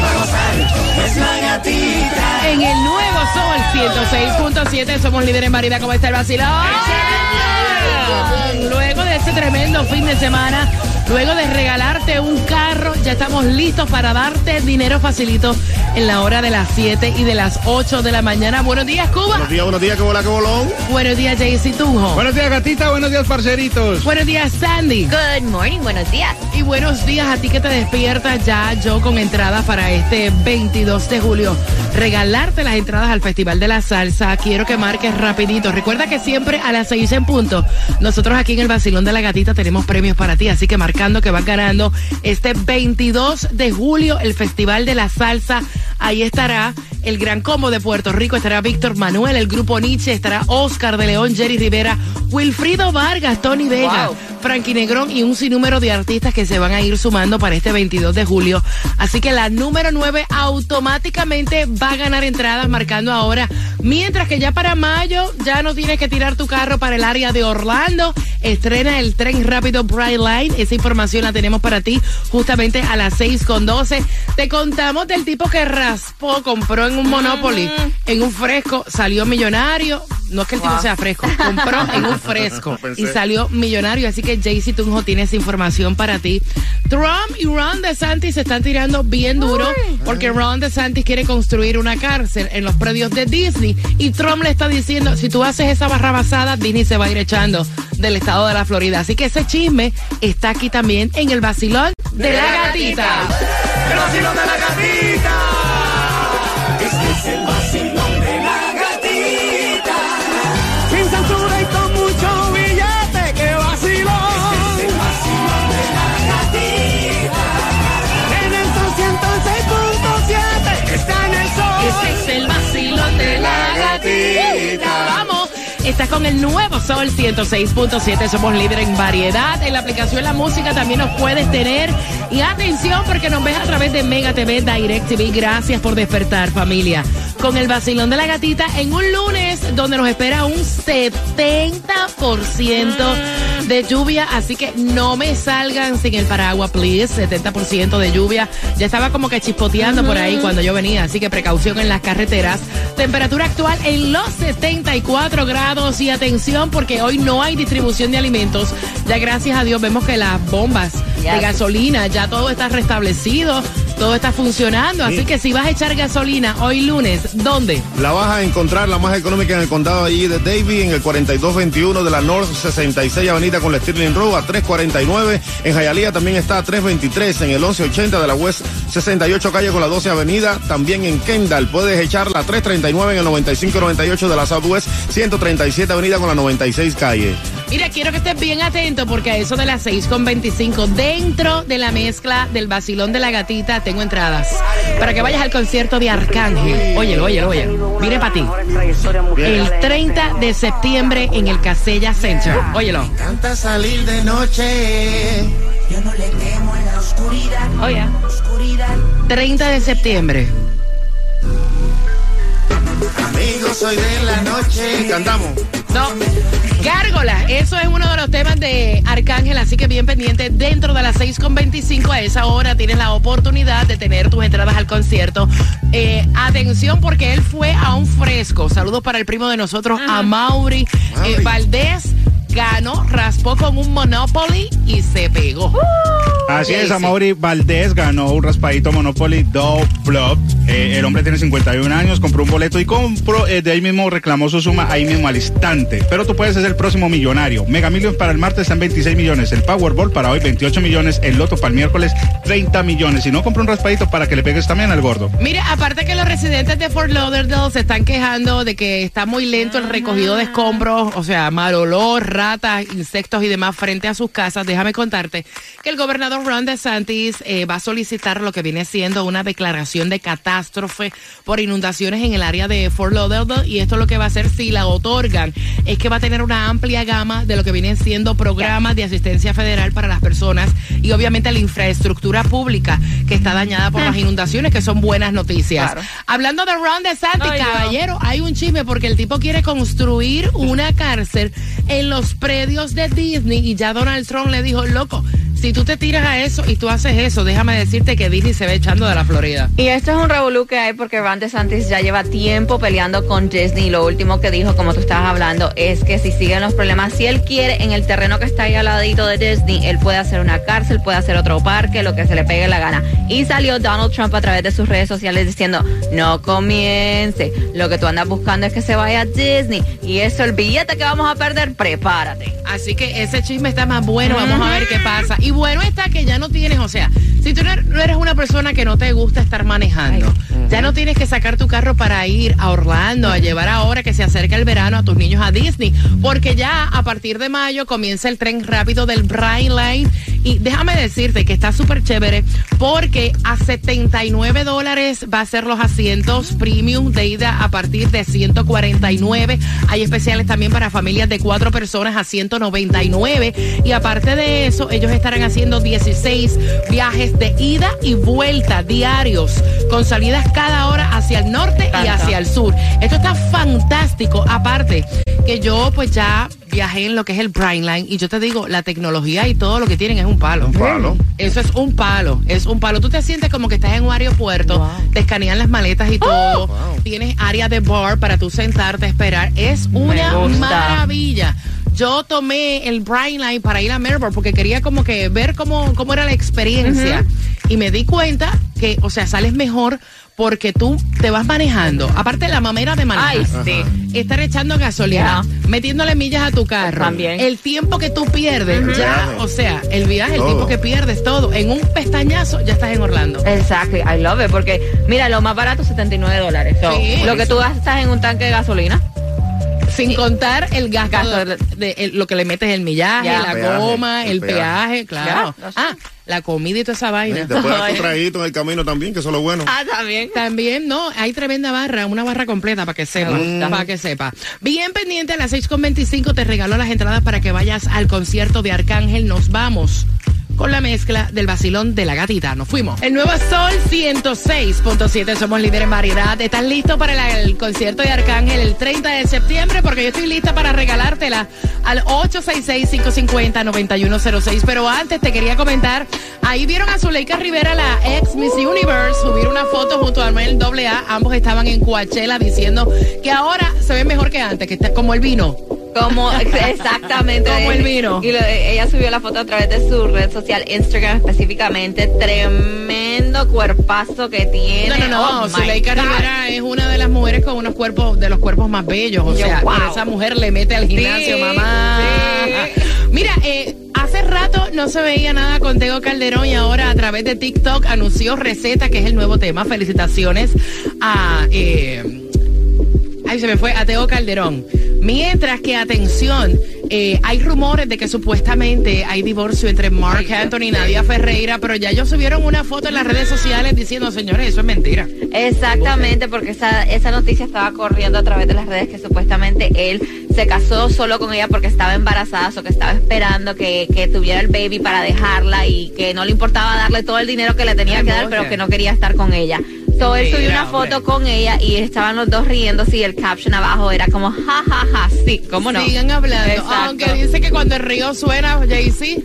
En el nuevo sol. Premios, música y billete en el vacilón. La única mujer contigo en la mañana que te despierta y te dan muchas ganas para trabajar y para gozar. Es la gatita. En el nuevo Sol 106.7 somos líderes en variedad. ¿Cómo está el vacilón? Luego de este tremendo fin de semana, luego de regalarte un carro, ya estamos listos para darte dinero facilito en la hora de las 7 y de las 8 de la mañana. Buenos días, Cuba. Buenos días, buenos días, que bola, que bolón. Buenos días, Jaycee Tunjo. Buenos días, gatita. Buenos días, parceritos. Buenos días, Sandy. Good morning, buenos días. Y buenos días a ti que te despiertas ya yo con entradas para este 22 de julio. Regalarte las entradas al Festival de la Salsa. Quiero que marques rapidito. Recuerda que siempre a las 6 en punto, nosotros aquí en el Basilón de la Gatita tenemos premios para ti. Así que marcando que vas ganando este 22 de julio el Festival de la Salsa. Ahí estará el Gran Combo de Puerto Rico, estará Víctor Manuel, el Grupo Nietzsche, estará Oscar de León, Jerry Rivera, Wilfrido Vargas, Tony Vega. Frankie Negrón y un sinnúmero de artistas que se van a ir sumando para este 22 de julio. Así que la número 9 automáticamente va a ganar entradas marcando ahora. Mientras que ya para mayo ya no tienes que tirar tu carro para el área de Orlando. Estrena el tren rápido Bright Line. Esa información la tenemos para ti justamente a las 6 con 12. Te contamos del tipo que raspó, compró en un Monopoly, en un fresco, salió millonario. No es que el tipo sea fresco, compró en un fresco y salió millonario. Así que Jaycee Tunjo tiene esa información para ti. Trump y Ron DeSantis se están tirando bien duro porque Ron DeSantis quiere construir una cárcel en los predios de Disney y Trump le está diciendo, si tú haces esa barra basada, Disney se va a ir echando del estado de la Florida. Así que ese chisme está aquí también en el vacilón de la gatita. El vacilón de la gatita. Estás con el nuevo Sol 106.7. Somos líder en variedad. En la aplicación La Música también nos puedes tener. Y atención porque nos ves a través de Mega TV Direct TV. Gracias por despertar, familia. Con el vacilón de la gatita en un lunes donde nos espera un 70% de lluvia. Así que no me salgan sin el paraguas, please. 70% de lluvia. Ya estaba como que chispoteando por ahí cuando yo venía. Así que precaución en las carreteras. Temperatura actual en los 74 grados. Y atención porque hoy no hay distribución de alimentos. Ya gracias a Dios vemos que las bombas de gasolina, ya todo está restablecido. Todo está funcionando. Así que si vas a echar gasolina hoy lunes, ¿dónde? La vas a encontrar la más económica en el condado allí de Davie, en el 4221 de la North 66 Avenida con la Stirling Road a 349. En Hialeah también está a 323. En el 1180 de la West 68 calle con la 12 Avenida. También en Kendall puedes echarla a 339 en el 9598 de la Southwest 137 Avenida con la 96 calle. Mira, quiero que estés bien atento porque a eso de las 6.25, dentro de la mezcla del vacilón de la gatita, tengo entradas para que vayas al concierto de Arcángel. Óyelo, óyelo, óyelo. Mire para ti. El 30 de septiembre en el Casella Center. Óyelo. Canta salir de noche. Yo no le temo en la oscuridad. Oye. Oscuridad. 30 de septiembre. Amigo, soy de la noche. Cantamos. No. Gárgola, eso es uno de los temas de Arcángel, así que bien pendiente. Dentro de las 6.25 a esa hora tienes la oportunidad de tener tus entradas al concierto. Eh, atención porque él fue a un fresco. Saludos para el primo de nosotros, a Mauri, Mauri. eh, Valdés. Ganó, raspó con un Monopoly y se pegó. Así es. Amaury Valdés ganó un raspadito Monopoly Double Flop. Eh, el hombre tiene 51 años, compró un boleto y compró, eh, de ahí mismo reclamó su suma ahí mismo al instante. Pero tú puedes ser el próximo millonario. Mega Millions para el martes están 26 millones, el Powerball para hoy 28 millones, el Loto para el miércoles 30 millones. Si no, compra un raspadito para que le pegues también al gordo. Mira, aparte que los residentes de Fort Lauderdale se están quejando de que está muy lento el recogido de escombros, o sea, mal olor, ratas, insectos y demás frente a sus casas, déjame contarte que el gobernador Ron DeSantis eh, va a solicitar lo que viene siendo una declaración de catástrofe por inundaciones en el área de Fort Lauderdale y esto lo que va a hacer si la otorgan es que va a tener una amplia gama de lo que vienen siendo programas de asistencia federal para las personas y obviamente la infraestructura pública que está dañada por las inundaciones, que son buenas noticias. Claro. Hablando de Ron DeSantis, Ay, no. caballero, hay un chisme porque el tipo quiere construir una cárcel en los predios de Disney y ya Donald Trump le dijo, loco, si tú te tiras a eso y tú haces eso, déjame decirte que Disney se ve echando de la Florida. Y esto es un revolú que hay porque Ron DeSantis ya lleva tiempo peleando con Disney. Lo último que dijo, como tú estabas hablando, es que si siguen los problemas, si él quiere, en el terreno que está ahí al ladito de Disney, él puede hacer una cárcel, puede hacer otro parque, lo que se le pegue la gana. Y salió Donald Trump a través de sus redes sociales diciendo, no comience, lo que tú andas buscando es que se vaya a Disney. Y eso, el billete que vamos a perder, prepárate. Así que ese chisme está más bueno, vamos a ver qué pasa. Y bueno está que ya no tienes, o sea, si tú no er- no eres una persona que no te gusta estar manejando, ya no tienes que sacar tu carro para ir a Orlando, a llevar ahora que se acerca el verano a tus niños a Disney, porque ya a partir de mayo comienza el tren rápido del Bright Line. Y déjame decirte que está súper chévere porque a 79 dólares va a ser los asientos premium de ida a partir de 149. Hay especiales también para familias de cuatro personas a 199. Y aparte de eso, ellos estarán haciendo 16 viajes de ida y vuelta diarios con salidas cada hora hacia el norte y hacia el sur. Esto está fantástico. Aparte que yo pues ya viajé en lo que es el Bright Line y yo te digo, la tecnología y todo lo que tienen es un palo. Un palo. Eso es un palo, es un palo. Tú te sientes como que estás en un aeropuerto, Wow. te escanean las maletas y todo. Tienes área de bar para tú sentarte a esperar. Es una maravilla. Yo tomé el Bright Line para ir a Melbourne porque quería como que ver cómo, cómo era la experiencia. Y me di cuenta que, o sea, sales mejor porque tú te vas manejando. Aparte la mamera de manejar. Ay, sí. Estar echando gasolina, metiéndole millas a tu carro. También. El tiempo que tú pierdes, ya, o sea, el viaje, el Todo. tiempo que pierdes, todo. En un pestañazo ya estás en Orlando. Exactly, I love it, porque mira, lo más barato 79 dólares. So, Sí. lo que tú gastas en un tanque de gasolina. Sin contar el gasto, Gasto de, lo que le metes el millaje, Ya. la Peaje, goma, el el peaje, peaje. claro. Ya, no sé. Ah, la comida y toda esa vaina. Después de tu traguito en el camino también, que eso es lo bueno. Ah, también. También, no, hay tremenda barra, una barra completa para que sepa, para que sepa. Bien pendiente a las 6.25 te regaló las entradas para que vayas al concierto de Arcángel. Nos vamos con la mezcla del vacilón de la gatita. Nos fuimos. El nuevo Sol 106.7, somos líder en variedad. ¿Estás listo para el concierto de Arcángel el 30 de septiembre? Porque yo estoy lista para regalártela al 866-550-9106. Pero antes te quería comentar, ahí vieron a Zuleika Rivera, la ex Miss Universe, subir una foto junto a Anuel AA. Ambos estaban en Coachella diciendo que ahora se ven mejor que antes, que está como el vino. Como exactamente. Como el vino. Y lo- ella subió la foto a través de su red social, Instagram específicamente. Tremendo cuerpazo que tiene. No, no, no. Oh, Zuleika. Rivera es una de las mujeres con unos cuerpos, de los cuerpos más bellos. O Yo, sea, wow. pero esa mujer le mete al gimnasio, Sí, mamá. sí. Mira, eh, hace rato no se veía nada con Tego Calderón y ahora a través de TikTok anunció Receta, que es el nuevo tema. Felicitaciones a. Eh, Ay, se me fue a Teo Calderón. Mientras que, atención, eh, hay rumores de que supuestamente hay divorcio entre Mark Anthony y Nadia Ferreira, pero ya ellos subieron una foto en las redes sociales diciendo, señores, eso es mentira. Exactamente, porque esa, esa noticia estaba corriendo a través de las redes que supuestamente él se casó solo con ella porque estaba embarazada o que estaba esperando que, que tuviera el baby para dejarla y que no le importaba darle todo el dinero que le tenía Ay, que dar, pero que no quería estar con ella. So, él subió una foto hombre. con ella y estaban los dos riéndose y el caption abajo era como, ja, ja, ja, sí, ¿cómo no? Sigan hablando. Exacto. Aunque dice que cuando el río suena, Jay-Z, es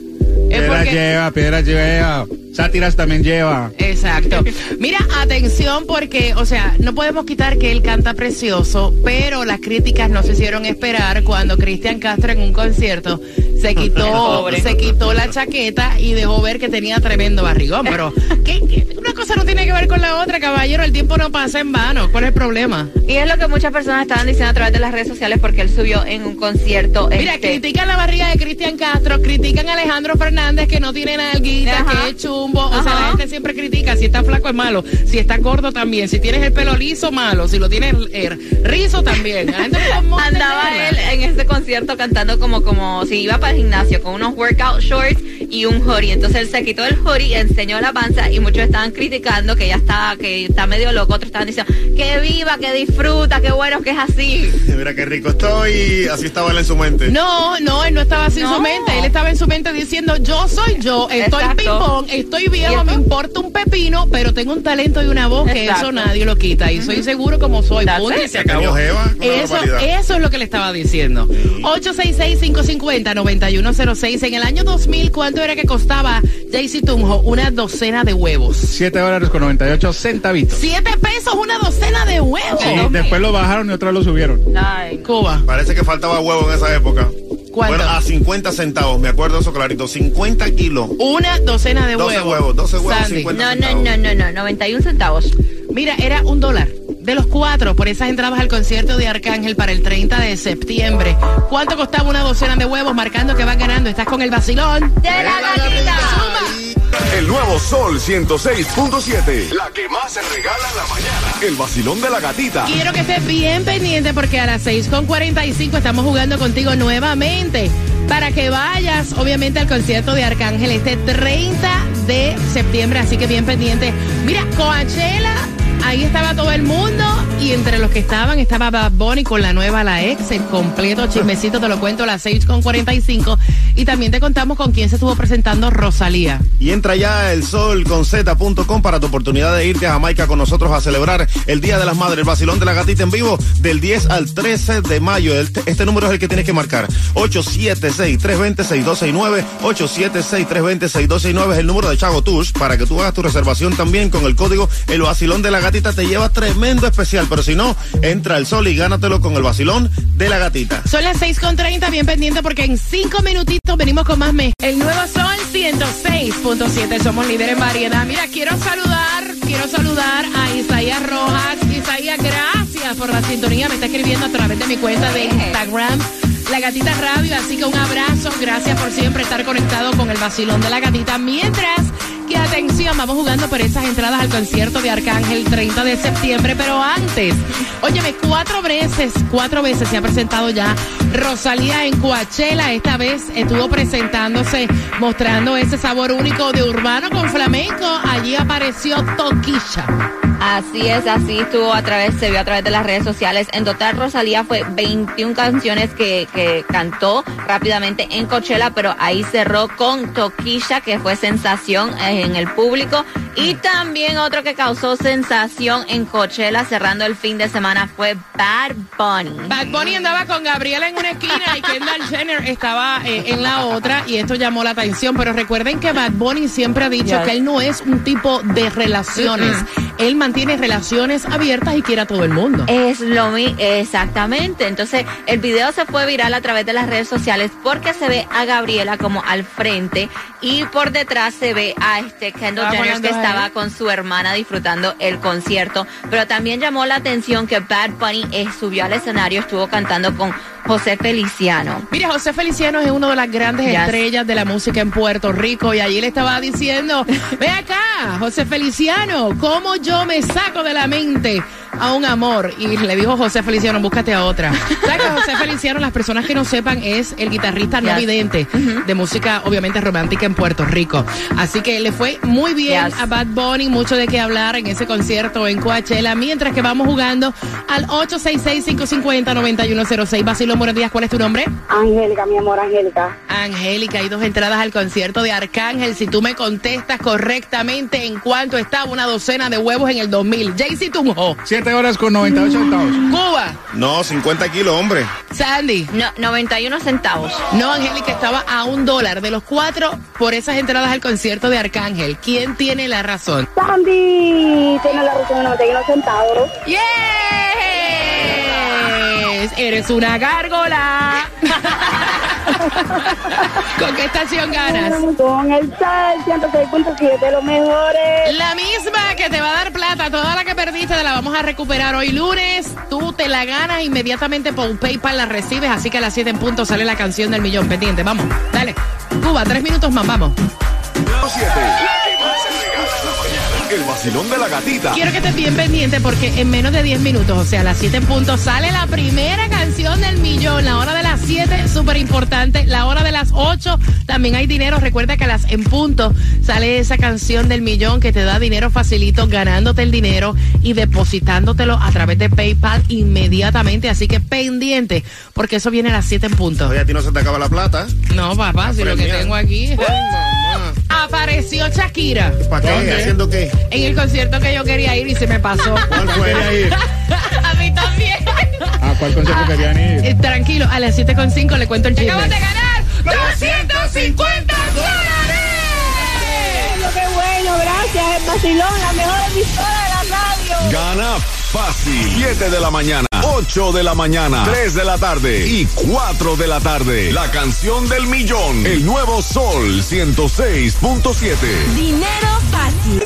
Piedra porque... lleva, piedra lleva. Sátiras también lleva. Exacto. Mira, atención porque, o sea, no podemos quitar que él canta precioso, pero las críticas no se hicieron esperar cuando Cristian Castro en un concierto se quitó, se quitó la chaqueta y dejó ver que tenía tremendo barrigón. Pero ¿qué- qué? una cosa no tiene que ver con la otra, caballero. El tiempo no pasa en vano. ¿Cuál es el problema? Y es lo que muchas personas estaban diciendo a través de las redes sociales porque él subió en un concierto. Mira, este, critican la barriga de Cristian Castro, critican a Alejandro Fernández que no tiene nalguita, Ajá. que es chumbo. O sea, la gente siempre critica. Si está flaco es malo. Si está gordo también. Si tienes el pelo liso, malo. Si lo tienes eh, rizo también. La gente Andaba él en este concierto cantando como, como si iba para gimnasio con unos workout shorts y un hoodie. Entonces él se quitó el hoodie, enseñó la panza y muchos estaban criticando que ya está, que está medio loco. Otros estaban diciendo que viva, que disfruta, que bueno que es así. Mira qué rico estoy. Así estaba él en su mente. No, no, él no estaba así en su mente. Él estaba en su mente diciendo, yo soy yo, estoy Exacto. ping-pong, estoy ¿Y viejo, me importa un pepino, pero tengo un talento y una voz que Exacto. eso nadie lo quita. Y soy seguro como soy. Punto y it. se Pequeño acabó. jeva, una Eso, eso es lo que le estaba diciendo. 866-550-9106. En el año 2000, ¿cuánto era que costaba Jaycee Tunjo una docena de huevos? 7 dólares con 98 centavitos. Siete pesos una docena de huevos. Sí, después lo bajaron y otra lo subieron. Ay, Cuba. Parece que faltaba huevo en esa época. ¿Cuánto? Bueno, a 50 centavos, me acuerdo eso clarito. 50 kilos. Una docena de 12 huevos. huevos, 12 huevos, Sandy. 50. no, no, no, no, no, 91 centavos. Mira, era un dólar. De los cuatro, por esas entradas al concierto de Arcángel para el 30 de septiembre. ¿Cuánto costaba una docena de huevos? Marcando que van ganando. Estás con el vacilón. De la gatita. El nuevo Sol 106.7. La que más se regala en la mañana. El vacilón de la gatita. Quiero que estés bien pendiente porque a las 6.45 estamos jugando contigo nuevamente. Para que vayas, obviamente, al concierto de Arcángel este 30 de septiembre. Así que bien pendiente. Mira, Coachella, ahí estaba todo el mundo. Y entre los que estaban estaba Bad Bunny con la nueva La Ex. El completo chismecito te lo cuento a las 6.45. Y también te contamos con quién se estuvo presentando Rosalía. Y entra ya el sol con z.com para tu oportunidad de irte a Jamaica con nosotros a celebrar el Día de las Madres, el vacilón de la gatita en vivo del 10 al 13 de mayo. Este, número es el que tienes que marcar. 876-320-6269. 876-320-6269 es el número de Chago Tush para que tú hagas tu reservación también con el código El Vacilón de la Gatita. Te lleva tremendo especial, pero si no, entra el sol y gánatelo con el Vacilón de la Gatita. Son las 6.30, bien pendiente porque en cinco minutitos venimos con más mes. El nuevo Sol 106.7, somos líderes en variedad. Mira, quiero saludar, quiero saludar a Isaías Rojas. Isaías, gracias por la sintonía. Me está escribiendo a través de mi cuenta de Instagram. La Gatita Radio, así que un abrazo, gracias por siempre estar conectado con el vacilón de la gatita. Mientras atención, vamos jugando por esas entradas al concierto de Arcángel 30 de septiembre, pero antes, óyeme, cuatro veces, cuatro veces se ha presentado ya Rosalía en Coachella. Esta vez estuvo presentándose, mostrando ese sabor único de urbano con flamenco. Allí apareció Toquilla. Así es, así estuvo a través, se vio a través de las redes sociales. En total, Rosalía fue 21 canciones que, que cantó rápidamente en Coachella, pero ahí cerró con Toquilla, que fue sensación eh, en el público. Y también otro que causó sensación en Coachella cerrando el fin de semana fue Bad Bunny. Bad Bunny andaba con Gabriela en una esquina y Kendall Jenner estaba eh, en la otra y esto llamó la atención. Pero recuerden que Bad Bunny siempre ha dicho Yes. que él no es un tipo de relaciones. Él mantiene relaciones abiertas y quiere a todo el mundo. Es lo mismo, exactamente. Entonces, el video se fue viral a través de las redes sociales porque se ve a Gabriela como al frente y por detrás se ve a este Kendall Estaba Jenner poniendo que estaba con su hermana disfrutando el concierto. Pero también llamó la atención que Bad Bunny eh, subió al escenario, estuvo cantando con José Feliciano. Mira, José Feliciano es una de las grandes Yes. estrellas de la música en Puerto Rico y allí le estaba diciendo, ve acá, José Feliciano, ¿cómo yo me saco de la mente a un amor? Y le dijo José Feliciano, búscate a otra. ¿Sabes que José Feliciano, las personas que no sepan, es el guitarrista no Yes. vidente de música obviamente romántica en Puerto Rico? Así que le fue muy bien Yes. a Bad Bunny, mucho de qué hablar en ese concierto en Coachella, mientras que vamos jugando al 866-550-9106. Basilio, buenos días, ¿cuál es tu nombre? Angélica, mi amor, Angélica. Angélica, hay dos entradas al concierto de Arcángel. Si tú me contestas correctamente en cuánto estaba una docena de huevos en el 2000. Jaycee Tunjo, 7 horas con 98 centavos. Cuba, No, 50 kilos, hombre. Sandy. No, 91 centavos. No, Angélica estaba a un dólar de los cuatro por esas entradas al concierto de Arcángel. ¿Quién tiene la razón? Sandy tiene la razón de 91 centavos. ¡Yes! Eres una gárgola. ¿Con qué estación ganas? Con el Sal 106.7, los mejores. La misma que te va a dar plata, toda la que perdiste te la vamos a recuperar hoy lunes. Tú te la ganas inmediatamente por PayPal, la recibes, así que a las 7 en punto sale la canción del millón pendiente. Vamos, dale. Cuba, tres minutos más, vamos. 7. El vacilón de la gatita. Quiero que estés bien pendiente porque en menos de 10 minutos, o sea, a las 7 en punto, sale la primera canción del millón. La hora de las 7, súper importante. La hora de las 8, también hay dinero. Recuerda que a las en punto sale esa canción del millón que te da dinero facilito, ganándote el dinero y depositándotelo a través de PayPal inmediatamente. Así que pendiente, porque eso viene a las 7 en punto. Oye, a ti no se te acaba la plata. No, papá, si lo que tengo aquí. Apareció Shakira ¿Para qué? ¿Dónde? ¿Haciendo qué? en el concierto que yo quería ir y se me pasó. ¿Cuál quería ir? a mí también. ¿A cuál concierto querían ir? Eh, tranquilo, a las 7.5 le cuento el chisme. Acabas de ganar 250 Bueno, qué bueno, gracias. El vacilón, la mejor emisora de la radio. Gana fácil. 7 de la mañana, 8 de la mañana, 3 de la tarde y 4 de la tarde. La canción del millón. El nuevo Sol 106.7. Dinero fácil.